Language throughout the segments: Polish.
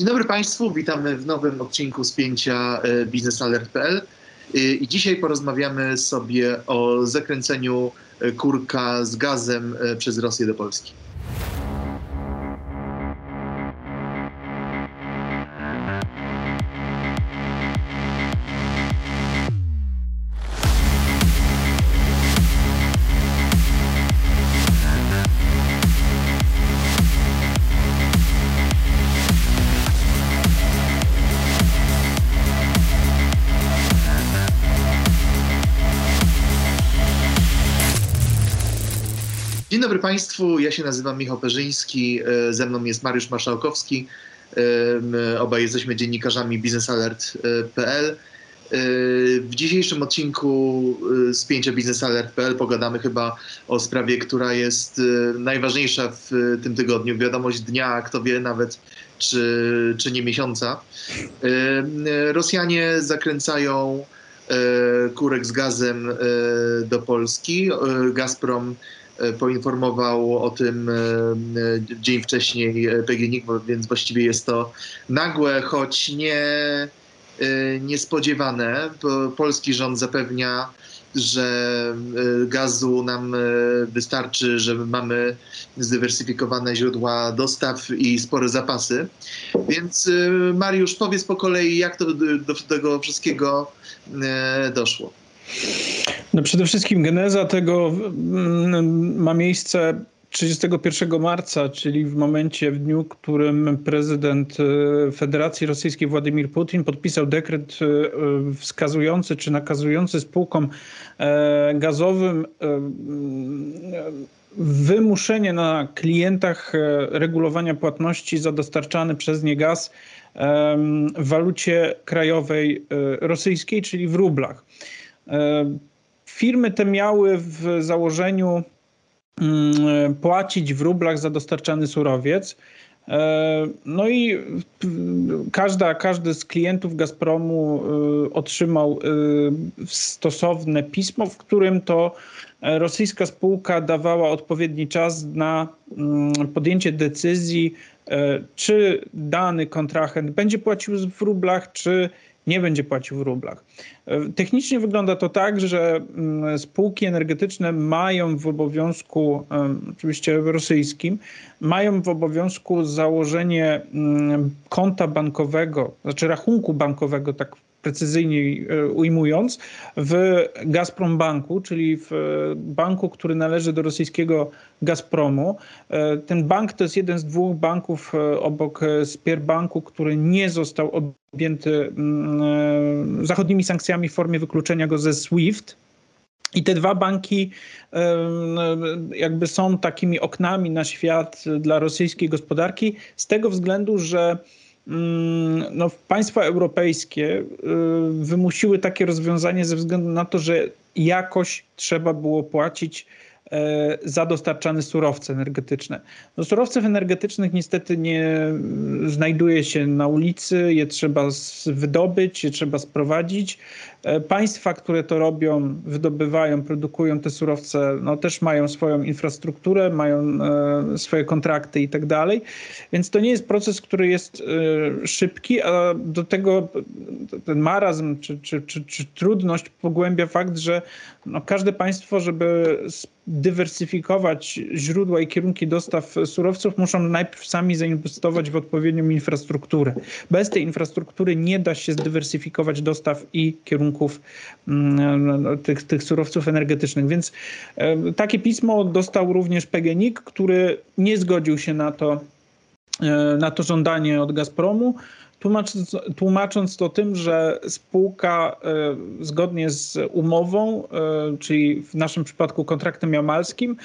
Dzień dobry Państwu, witamy w nowym odcinku spięcia e, biznesalert.pl e, i dzisiaj porozmawiamy sobie o zakręceniu e, kurka z gazem przez Rosję do Polski. Państwu, ja się nazywam Michał Perzyński, e, ze mną jest Mariusz Marszałkowski. E, my obaj jesteśmy dziennikarzami biznesalert.pl. E, w dzisiejszym odcinku spięcia biznesalert.pl pogadamy chyba o sprawie, która jest najważniejsza w tym tygodniu. Wiadomość dnia, kto wie nawet, czy, czy nie miesiąca. Rosjanie zakręcają kurek z gazem do Polski. Gazprom poinformował o tym e, e, dzień wcześniej PGNiG, więc właściwie jest to nagłe, choć nie niespodziewane. Polski rząd zapewnia, że gazu nam wystarczy, że mamy zdywersyfikowane źródła dostaw i spore zapasy. Więc Mariusz, powiedz po kolei, jak to do tego wszystkiego doszło. No przede wszystkim geneza tego ma miejsce 31 marca, czyli w momencie, w dniu, którym prezydent e, Federacji Rosyjskiej Władimir Putin podpisał dekret e, wskazujący czy nakazujący spółkom e, gazowym wymuszenie na klientach regulowania płatności za dostarczany przez nie gaz w walucie krajowej rosyjskiej, czyli w rublach. Firmy te miały w założeniu mm, płacić w rublach za dostarczany surowiec. E, no i każda, każdy z klientów Gazpromu e, otrzymał e, stosowne pismo, w którym to rosyjska spółka dawała odpowiedni czas na mm, podjęcie decyzji, czy dany kontrahent będzie płacił w rublach, czy nie będzie płacił w rublach. E, technicznie wygląda to tak, że mm, spółki energetyczne mają w obowiązku, oczywiście rosyjskim, mają w obowiązku założenie mm, konta bankowego, znaczy rachunku bankowego, tak precyzyjniej e, ujmując, w Gazprom Banku, czyli w banku, który należy do rosyjskiego Gazpromu. E, ten bank to jest jeden z dwóch banków e, obok Sberbanku, który nie został objęty mm, zachodnimi sankcjami w formie wykluczenia go ze SWIFT. I te dwa banki jakby są takimi oknami na świat dla rosyjskiej gospodarki z tego względu, że no, państwa europejskie y, wymusiły takie rozwiązanie ze względu na to, że jakoś trzeba było płacić za dostarczane surowce energetyczne. No, surowców energetycznych niestety nie znajduje się na ulicy, je trzeba wydobyć, je trzeba sprowadzić. E, państwa, które to robią, wydobywają, produkują te surowce, no też mają swoją infrastrukturę, mają e, swoje kontrakty i tak dalej. Więc to nie jest proces, który jest e, szybki, a do tego ten marazm czy, czy, czy, czy trudność pogłębia fakt, że no każde państwo, żeby dywersyfikować źródła i kierunki dostaw surowców, muszą najpierw sami zainwestować w odpowiednią infrastrukturę. Bez tej infrastruktury nie da się zdywersyfikować dostaw i kierunków mm, no, tych, tych surowców energetycznych. Więc e, takie pismo dostał również PGNiG, który nie zgodził się na to, e, na to żądanie od Gazpromu. Tłumacząc, tłumacząc to tym, że spółka e, zgodnie z umową, czyli w naszym przypadku kontraktem jamalskim,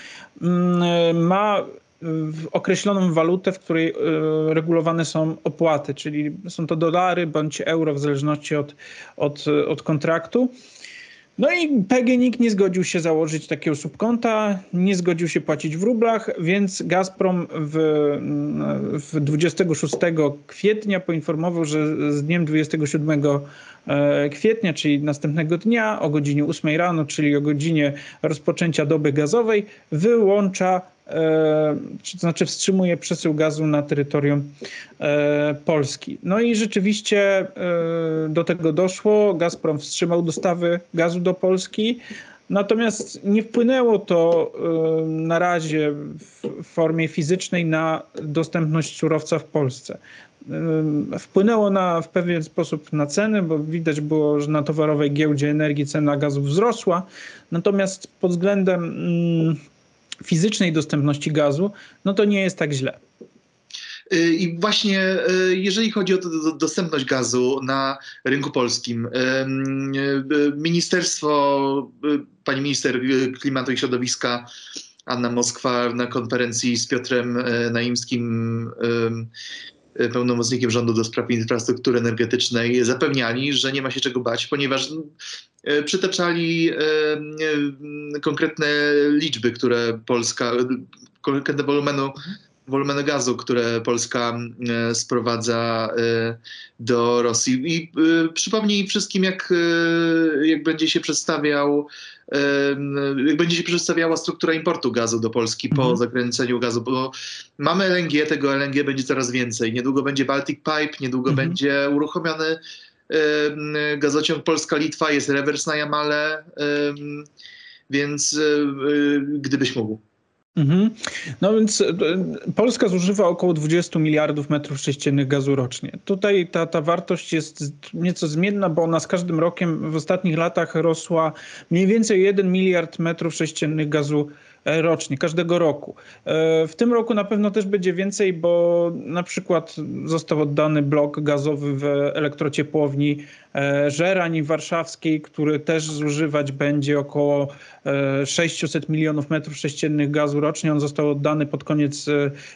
mm, ma określoną walutę, w której e, regulowane są opłaty, czyli są to dolary bądź euro w zależności od, od, od kontraktu. No i PGNiG nie zgodził się założyć takiego subkonta, nie zgodził się płacić w rublach, więc Gazprom w, w 26 kwietnia poinformował, że z dniem 27 e, kwietnia, czyli następnego dnia o godzinie 8 rano, czyli o godzinie rozpoczęcia doby gazowej, wyłącza to znaczy wstrzymuje przesył gazu na terytorium Polski. No i rzeczywiście do tego doszło. Gazprom wstrzymał dostawy gazu do Polski. Natomiast nie wpłynęło to na razie w formie fizycznej na dostępność surowca w Polsce. Wpłynęło na, w pewien sposób na ceny, bo widać było, że na towarowej giełdzie energii cena gazu wzrosła. Natomiast pod względem mm, fizycznej dostępności gazu, no to nie jest tak źle. Y, I właśnie jeżeli chodzi o dostępność gazu na rynku polskim, ministerstwo, pani minister klimatu i środowiska Anna Moskwa na konferencji z Piotrem Naimskim pełnomocnikiem rządu do spraw infrastruktury energetycznej zapewniali, że nie ma się czego bać, ponieważ e, przytaczali e, konkretne liczby, które Polska, konkretne wolumenu, wolumenu gazu, które Polska sprowadza do Rosji. I przypomnij wszystkim, jak, jak będzie się przedstawiał jak będzie się przedstawiała struktura importu gazu do Polski po mhm. zakręceniu gazu, bo mamy LNG, tego LNG będzie coraz więcej. Niedługo będzie Baltic Pipe, niedługo mhm. będzie uruchomiony gazociąg Polska-Litwa, jest rewers na Jamale, więc e, gdybyś mógł. Mhm. No więc e, Polska zużywa około 20 miliardów metrów sześciennych gazu rocznie. Tutaj ta, ta wartość jest nieco zmienna, bo ona z każdym rokiem w ostatnich latach rosła mniej więcej 1 miliard metrów sześciennych gazu E, rocznie, każdego roku. E, w tym roku na pewno też będzie więcej, bo na przykład został oddany blok gazowy w elektrociepłowni e, Żerań Warszawskiej, który też zużywać będzie około 600 milionów metrów sześciennych gazu rocznie. On został oddany pod koniec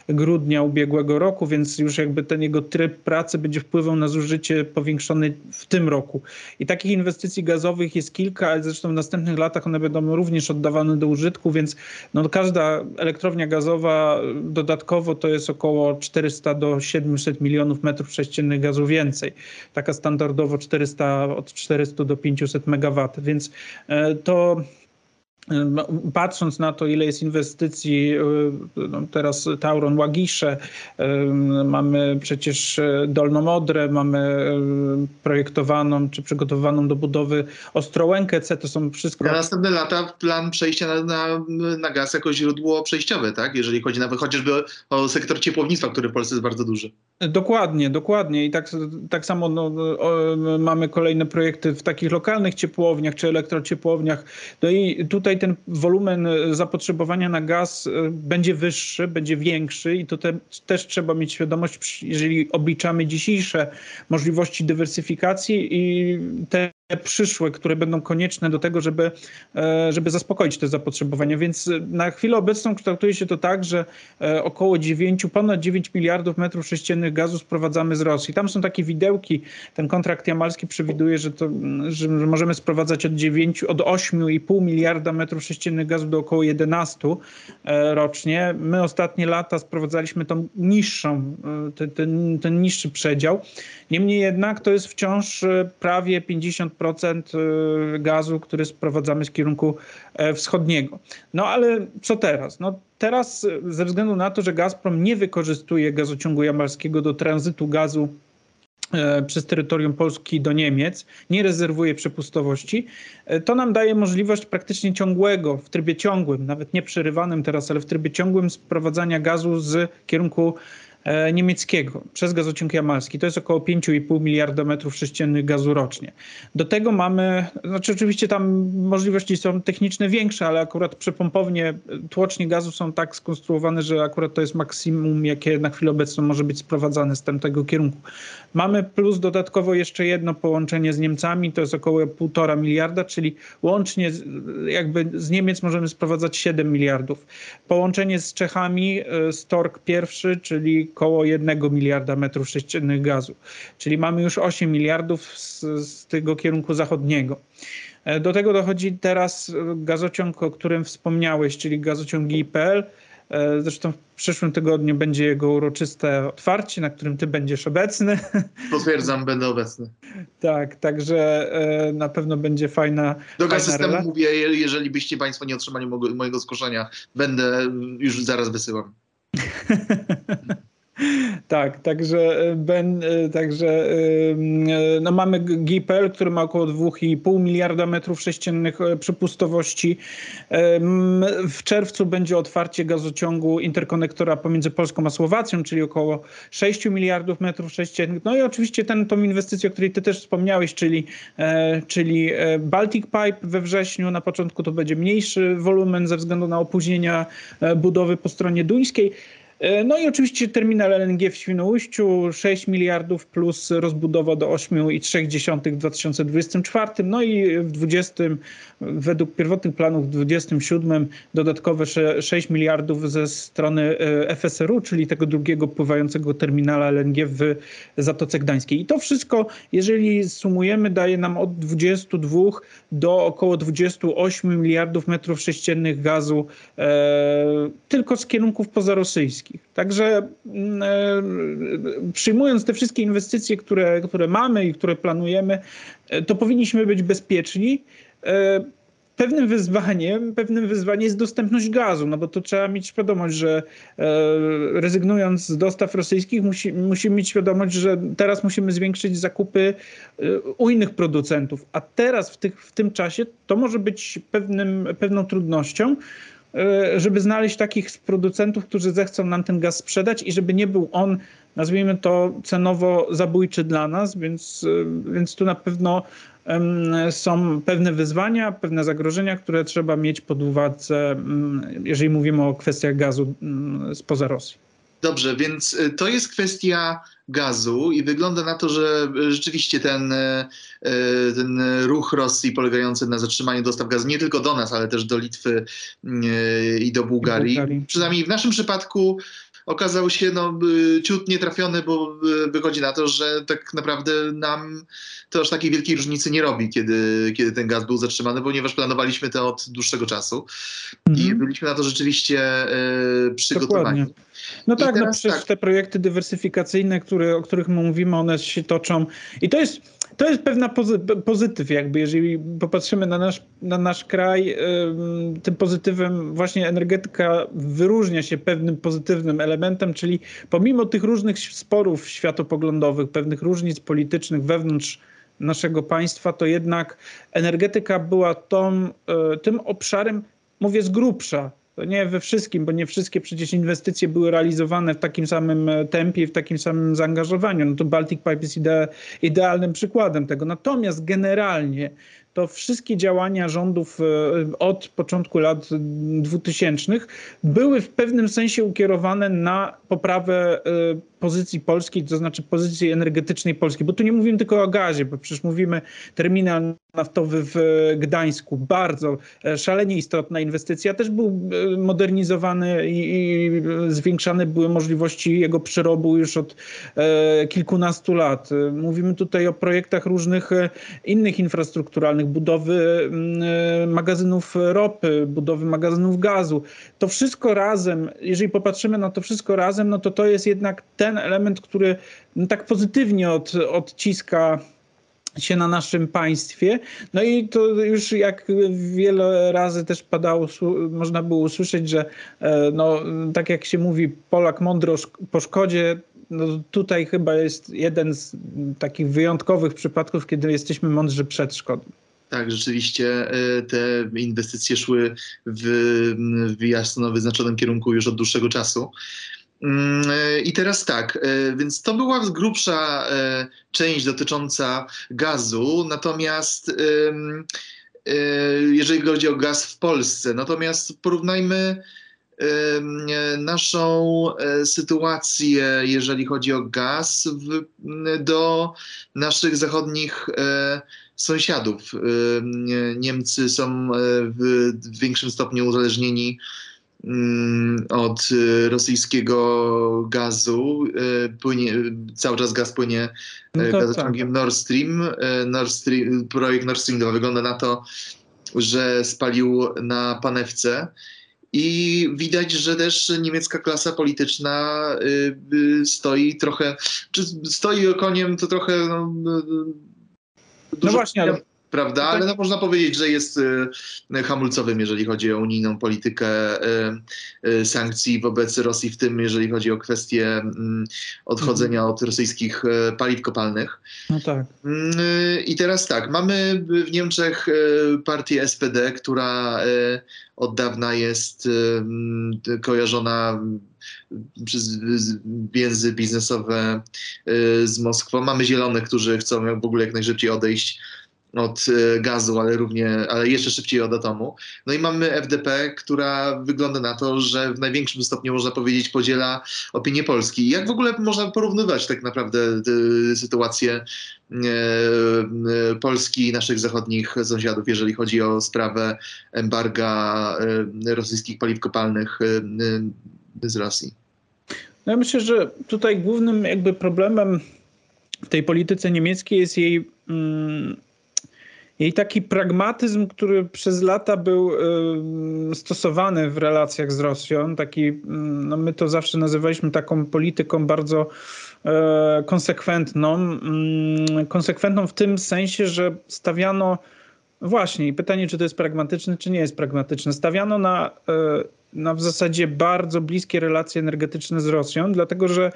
grudnia ubiegłego roku, więc już jakby ten jego tryb pracy będzie wpływał na zużycie powiększone w tym roku. I takich inwestycji gazowych jest kilka, ale zresztą w następnych latach one będą również oddawane do użytku, więc no każda elektrownia gazowa dodatkowo to jest około 400 do 700 milionów metrów sześciennych gazu więcej. Taka standardowo 400, od 400 do 500 megawatów, więc e, to patrząc na to, ile jest inwestycji, y, no teraz Tauron Łagisze, mamy przecież y, Dolną Odrę, mamy projektowaną czy przygotowaną do budowy Ostrołękę C, to są wszystko... Na następne lata plan przejścia na, na, na gaz jako źródło przejściowe, tak? Jeżeli chodzi nawet chociażby o sektor ciepłownictwa, który w Polsce jest bardzo duży. Dokładnie, dokładnie. I tak, tak samo no, mamy kolejne projekty w takich lokalnych ciepłowniach czy elektrociepłowniach. No i tutaj ten wolumen zapotrzebowania na gaz e, będzie wyższy, będzie większy i to te, też trzeba mieć świadomość, jeżeli obliczamy dzisiejsze możliwości dywersyfikacji i te przyszłe, które będą konieczne do tego, żeby, e, żeby zaspokoić te zapotrzebowania. Więc na chwilę obecną kształtuje się to tak, że e, około 9, ponad 9 miliardów metrów sześciennych gazu sprowadzamy z Rosji. Tam są takie widełki. Ten kontrakt jamalski przewiduje, że, to, że możemy sprowadzać od 9, od 8,5 miliarda metrów sześciennych gazu do około 11 e, rocznie. My ostatnie lata sprowadzaliśmy tą niższą, ten, ten, ten niższy przedział. Niemniej jednak to jest wciąż prawie 50 Y, gazu, który sprowadzamy z kierunku e, wschodniego. No ale co teraz? No teraz ze względu na to, że Gazprom nie wykorzystuje gazociągu jamalskiego do tranzytu gazu e, przez terytorium Polski do Niemiec, nie rezerwuje przepustowości, e, to nam daje możliwość praktycznie ciągłego, w trybie ciągłym, nawet nie przerywanym teraz, ale w trybie ciągłym sprowadzania gazu z kierunku E, niemieckiego przez gazociąg jamalski. To jest około 5,5 miliarda metrów sześciennych gazu rocznie. Do tego mamy, znaczy oczywiście tam możliwości są techniczne większe, ale akurat przepompownie tłocznie gazu są tak skonstruowane, że akurat to jest maksimum, jakie na chwilę obecną może być sprowadzane z tamtego kierunku. Mamy plus dodatkowo jeszcze jedno połączenie z Niemcami, to jest około 1,5 miliarda, czyli łącznie jakby z Niemiec możemy sprowadzać 7 miliardów. Połączenie z Czechami, e, Stork pierwszy, czyli około 1 miliarda metrów sześciennych gazu. Czyli mamy już 8 miliardów z, z tego kierunku zachodniego. E, do tego dochodzi teraz gazociąg, o którym wspomniałeś, czyli gazociąg IPL. Zresztą w przyszłym tygodniu będzie jego uroczyste otwarcie, na którym ty będziesz obecny. Potwierdzam, będę obecny. Tak, także na pewno będzie fajna. Do systemu mówię, jeżeli byście Państwo nie otrzymali mojego zgłoszenia, będę już zaraz wysyłam. Tak, także, e, ben, e, także e, no mamy GPL, który ma około 2,5 miliarda metrów sześciennych przepustowości. W czerwcu będzie otwarcie gazociągu interkonektora pomiędzy Polską a Słowacją, czyli około 6 miliardów metrów sześciennych. No i oczywiście ten, tą inwestycję, o której ty też wspomniałeś, czyli, czyli Baltic Pipe we wrześniu. Na początku to będzie mniejszy wolumen ze względu na opóźnienia budowy po stronie duńskiej. E, no i oczywiście terminal LNG w Świnoujściu 6 miliardów plus rozbudowa do 8,3 w 2024. No i w 20 według pierwotnych planów w 27 dodatkowe 6 miliardów ze strony e, FSRU, czyli tego drugiego pływającego terminala LNG w Zatoce Gdańskiej. I to wszystko, jeżeli sumujemy, daje nam od 22 do około 28 miliardów metrów sześciennych gazu e, tylko z kierunków pozarosyjskich. Także mm, e, przyjmując te wszystkie inwestycje, które, które mamy i które planujemy, e, to powinniśmy być bezpieczni. E, pewnym wyzwaniem, pewnym wyzwaniem jest dostępność gazu, no bo to trzeba mieć świadomość, że rezygnując z dostaw rosyjskich, musi, musimy mieć świadomość, że teraz musimy zwiększyć zakupy u innych producentów, a teraz w, tych, w tym czasie to może być pewnym, pewną trudnością, żeby znaleźć takich producentów, którzy zechcą nam ten gaz sprzedać i żeby nie był on, nazwijmy to, cenowo zabójczy dla nas, więc, e, więc tu na pewno są pewne wyzwania, pewne zagrożenia, które trzeba mieć pod uwadze, jeżeli mówimy o kwestiach gazu spoza Rosji. Dobrze, więc y, to jest kwestia gazu i wygląda na to, że rzeczywiście ten, y, y, ten ruch Rosji polegający na zatrzymaniu dostaw gazu nie tylko do nas, ale też do Litwy i do Bułgarii. Bułgarii. Przynajmniej w naszym przypadku okazał się no, ciut nietrafiony, bo wychodzi na to, że tak naprawdę nam to aż takiej wielkiej różnicy nie robi, kiedy, kiedy ten gaz był zatrzymany, ponieważ planowaliśmy to od dłuższego czasu mhm. i byliśmy na to rzeczywiście e, przygotowani. Dokładnie. No tak, no przecież tak. te projekty dywersyfikacyjne, które, o których mówimy, one się toczą i to jest to jest pewna pozy pozytyw, jakby jeżeli popatrzymy na nasz, na nasz kraj, tym pozytywem właśnie energetyka wyróżnia się pewnym pozytywnym elementem, czyli pomimo tych różnych sporów światopoglądowych, pewnych różnic politycznych wewnątrz naszego państwa, to jednak energetyka była tą, e, tym obszarem, mówię z grubsza, to nie we wszystkim, bo nie wszystkie przecież inwestycje były realizowane w takim samym e, tempie, w takim samym zaangażowaniu. No to Baltic Pipe jest ide idealnym przykładem tego. Natomiast generalnie to wszystkie działania rządów e, od początku lat 2000 były w pewnym sensie ukierowane na poprawę pozycji polskiej, to znaczy pozycji energetycznej Polski, bo tu nie mówimy tylko o gazie, bo przecież mówimy terminal naftowy w Gdańsku, bardzo e, szalenie istotna inwestycja, też był e, modernizowany i, zwiększane były możliwości jego przerobu już od e, kilkunastu lat. Mówimy tutaj o projektach różnych innych infrastrukturalnych, budowy magazynów ropy, budowy magazynów gazu. To wszystko razem, jeżeli popatrzymy na to wszystko razem, no to to jest jednak ten element, który no, tak pozytywnie od, odciska się na naszym państwie. No i to już jak wiele razy też padało, można było usłyszeć, że e, no, tak jak się mówi, Polak mądry po szkodzie, no tutaj chyba jest jeden z takich wyjątkowych przypadków, kiedy jesteśmy mądrzy przed szkodą. Tak, rzeczywiście e, te inwestycje szły w, w jasno wyznaczonym kierunku już od dłuższego czasu. Mm, e, I teraz tak, e, więc to była grubsza część dotycząca gazu, natomiast jeżeli chodzi o gaz w Polsce, natomiast porównajmy naszą sytuację, jeżeli chodzi o gaz, w, do naszych zachodnich sąsiadów. Niemcy są w większym stopniu uzależnieni Mm, od rosyjskiego gazu. Płynie, cały czas gaz płynie no gazociągiem tak. Nord Stream. Nord Stream. Projekt Nord Stream 2 wygląda na to, że spalił na panewce I widać, że też niemiecka klasa polityczna stoi trochę, czy stoi koniem to trochę. No, no właśnie, ale prawda? Ale no, można powiedzieć, że jest y, hamulcowym, jeżeli chodzi o unijną politykę y, y, sankcji wobec Rosji, w tym jeżeli chodzi o kwestię mm, odchodzenia mhm. od rosyjskich paliw kopalnych. No tak. Mm, I teraz tak, mamy w Niemczech partię SPD, która od dawna jest kojarzona przez więzy biznesowe z Moskwą. Mamy zielonych, którzy chcą w ogóle jak najszybciej odejść od e, gazu, ale równie, ale jeszcze szybciej od atomu. No i mamy FDP, która wygląda na to, że w największym stopniu można powiedzieć podziela opinię Polski. Jak w ogóle można porównywać tak naprawdę sytuację e, e, Polski i naszych zachodnich sąsiadów, jeżeli chodzi o sprawę embarga rosyjskich paliw kopalnych z Rosji? No ja myślę, że tutaj głównym jakby problemem w tej polityce niemieckiej jest jej mm, jej taki pragmatyzm, który przez lata był stosowany w relacjach z Rosją, taki, mm, no my to zawsze nazywaliśmy taką polityką bardzo e, konsekwentną. Mm, konsekwentną w tym sensie, że stawiano właśnie i pytanie, czy to jest pragmatyczne, czy nie jest pragmatyczne. Stawiano na e, na w zasadzie bardzo bliskie relacje energetyczne z Rosją, dlatego że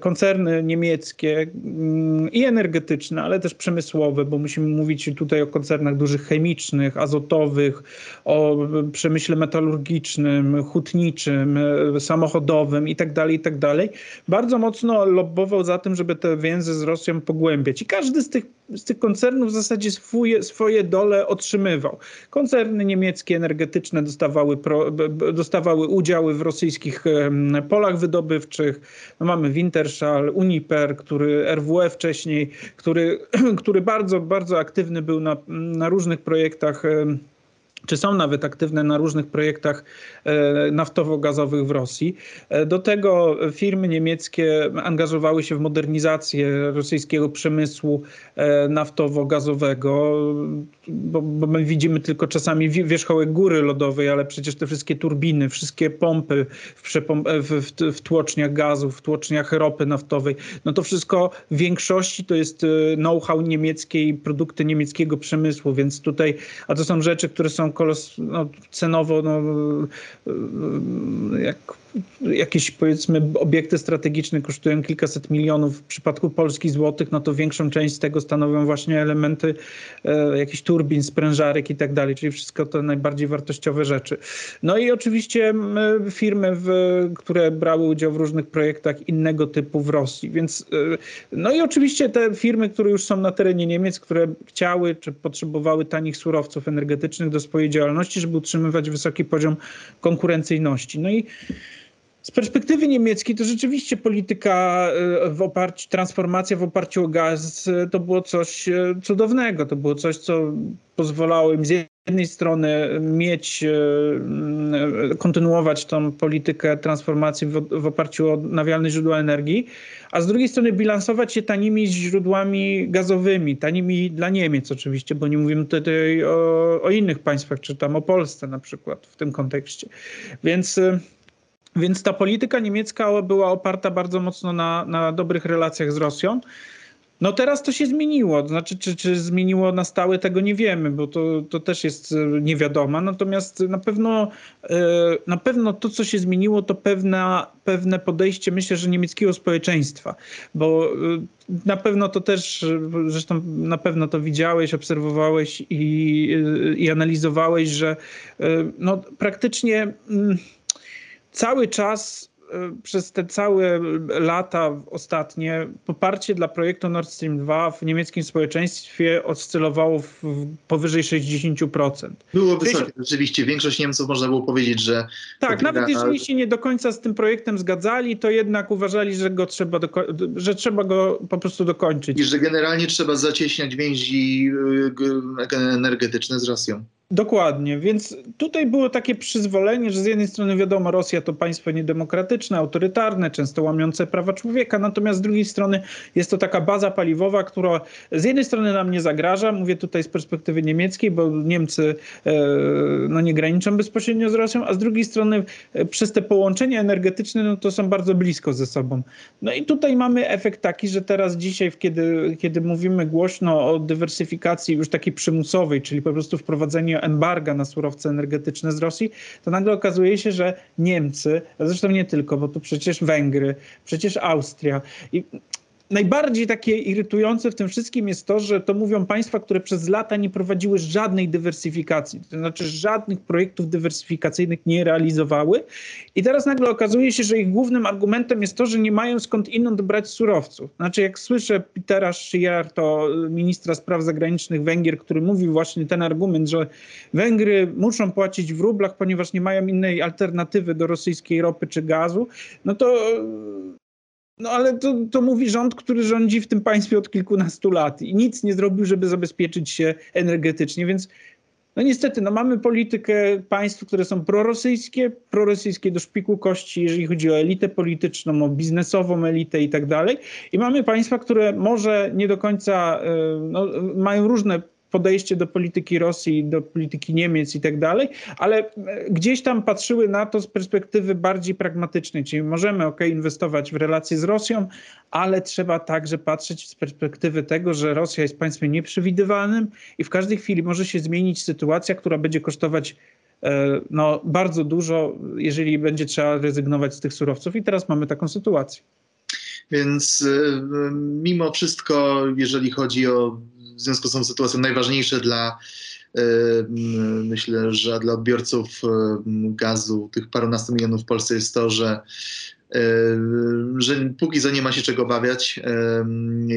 koncerny niemieckie mm, i energetyczne, ale też przemysłowe, bo musimy mówić tutaj o koncernach dużych chemicznych, azotowych, o przemyśle metalurgicznym, hutniczym, samochodowym itd., tak itd., tak bardzo mocno lobbował za tym, żeby te więzy z Rosją pogłębiać. I każdy z tych, z tych koncernów w zasadzie swoje, swoje dole otrzymywał. Koncerny niemieckie energetyczne dostawały, pro, dostawały udziały w rosyjskich polach wydobywczych. No mamy Wintershall, Uniper, który RWE wcześniej, który, który bardzo, bardzo aktywny był na, na różnych projektach czy są nawet aktywne na różnych projektach e, naftowo-gazowych w Rosji. E, do tego firmy niemieckie angażowały się w modernizację rosyjskiego przemysłu e, naftowo-gazowego, bo, bo my widzimy tylko czasami wierzchołek góry lodowej, ale przecież te wszystkie turbiny, wszystkie pompy w, w, w, w tłoczniach gazu, w tłoczniach ropy naftowej, no to wszystko w większości to jest know-how niemieckiej, produkty niemieckiego przemysłu, więc tutaj, a to są rzeczy, które są kolos, no, cenowo no, jak jakieś powiedzmy obiekty strategiczne kosztują kilkaset milionów. W przypadku Polski złotych, no to większą część z tego stanowią właśnie elementy e, jakichś turbin, sprężarek i tak dalej, czyli wszystko to najbardziej wartościowe rzeczy. No i oczywiście firmy, w, które brały udział w różnych projektach innego typu w Rosji. Więc e, no i oczywiście te firmy, które już są na terenie Niemiec, które chciały czy potrzebowały tanich surowców energetycznych do swojej działalności, żeby utrzymywać wysoki poziom konkurencyjności. No i z perspektywy niemieckiej to rzeczywiście polityka e, w oparciu, transformacja w oparciu o gaz e, to było coś e, cudownego. To było coś, co pozwalało im z jednej strony mieć, kontynuować tą politykę transformacji w, w oparciu o nawialne źródła energii, a z drugiej strony bilansować się tanimi źródłami gazowymi, tanimi dla Niemiec oczywiście, bo nie mówimy tutaj o, o innych państwach, czy tam o Polsce na przykład w tym kontekście. Więc więc ta polityka niemiecka była oparta bardzo mocno na, na dobrych relacjach z Rosją. No teraz to się zmieniło, znaczy czy, czy zmieniło na stałe tego nie wiemy, bo to, to też jest e, niewiadoma. Natomiast na pewno, e, na pewno to, co się zmieniło, to pewna, pewne podejście, myślę, że niemieckiego społeczeństwa, bo e, na pewno to też, zresztą na pewno to widziałeś, obserwowałeś i, i analizowałeś, że no praktycznie mm, cały czas e, przez te całe lata ostatnie poparcie dla projektu Nord Stream 2 w niemieckim społeczeństwie oscylowało w, powyżej 60%. Było wysokie, rzeczywiście. Większość Niemców można było powiedzieć, że... Tak, nawet jeżeli się nie do końca z tym projektem zgadzali, to jednak uważali, że go trzeba, że trzeba go po prostu dokończyć. I że generalnie trzeba zacieśniać więzi y, energetyczne z Rosją. Dokładnie, więc tutaj było takie przyzwolenie, że z jednej strony wiadomo, Rosja to państwo niedemokratyczne, autorytarne, często łamiące prawa człowieka, natomiast z drugiej strony jest to taka baza paliwowa, która z jednej strony nam nie zagraża, mówię tutaj z perspektywy niemieckiej, bo Niemcy e, no, nie graniczą bezpośrednio z Rosją, a z drugiej strony e, przez te połączenia energetyczne no, to są bardzo blisko ze sobą. No i tutaj mamy efekt taki, że teraz dzisiaj, kiedy, kiedy mówimy głośno o dywersyfikacji już takiej przymusowej, czyli po prostu wprowadzenie embarga na surowce energetyczne z Rosji, to nagle okazuje się, że Niemcy, a zresztą nie tylko, bo to przecież Węgry, przecież Austria i najbardziej takie irytujące w tym wszystkim jest to, że to mówią państwa, które przez lata nie prowadziły żadnej dywersyfikacji, to znaczy żadnych projektów dywersyfikacyjnych nie realizowały i teraz nagle okazuje się, że ich głównym argumentem jest to, że nie mają skąd inąd brać surowców. Znaczy jak słyszę Petera Schier, to ministra spraw zagranicznych Węgier, który mówi właśnie ten argument, że Węgry muszą płacić w rublach, ponieważ nie mają innej alternatywy do rosyjskiej ropy czy gazu, no to no ale to, to mówi rząd, który rządzi w tym państwie od kilkunastu lat i nic nie zrobił, żeby zabezpieczyć się energetycznie, więc no niestety, no mamy politykę państw, które są prorosyjskie, prorosyjskie do szpiku kości, jeżeli chodzi o elitę polityczną, o biznesową elitę i tak dalej. I mamy państwa, które może nie do końca no, mają różne podejście do polityki Rosji, do polityki Niemiec i tak dalej, ale e, gdzieś tam patrzyły na to z perspektywy bardziej pragmatycznej, czyli możemy ok, inwestować w relacje z Rosją, ale trzeba także patrzeć z perspektywy tego, że Rosja jest państwem nieprzewidywalnym i w każdej chwili może się zmienić sytuacja, która będzie kosztować e, no, bardzo dużo, jeżeli będzie trzeba rezygnować z tych surowców i teraz mamy taką sytuację. Więc e, mimo wszystko, jeżeli chodzi o w związku z tą sytuacją najważniejsze dla e, myślę, że dla odbiorców e, gazu, tych parunastu milionów w Polsce jest to, że e, że póki co nie ma się czego obawiać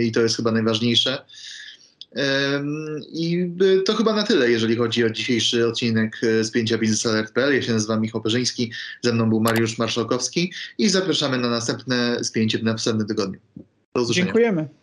i to jest chyba najważniejsze. I to chyba na tyle, jeżeli chodzi o dzisiejszy odcinek z pięcia Biznes Alert.pl. Ja się nazywam Michał Perzyński, ze mną był Mariusz Marszałkowski i zapraszamy na następne spięcie w następnym tygodniu. Do usłyszenia. Dziękujemy.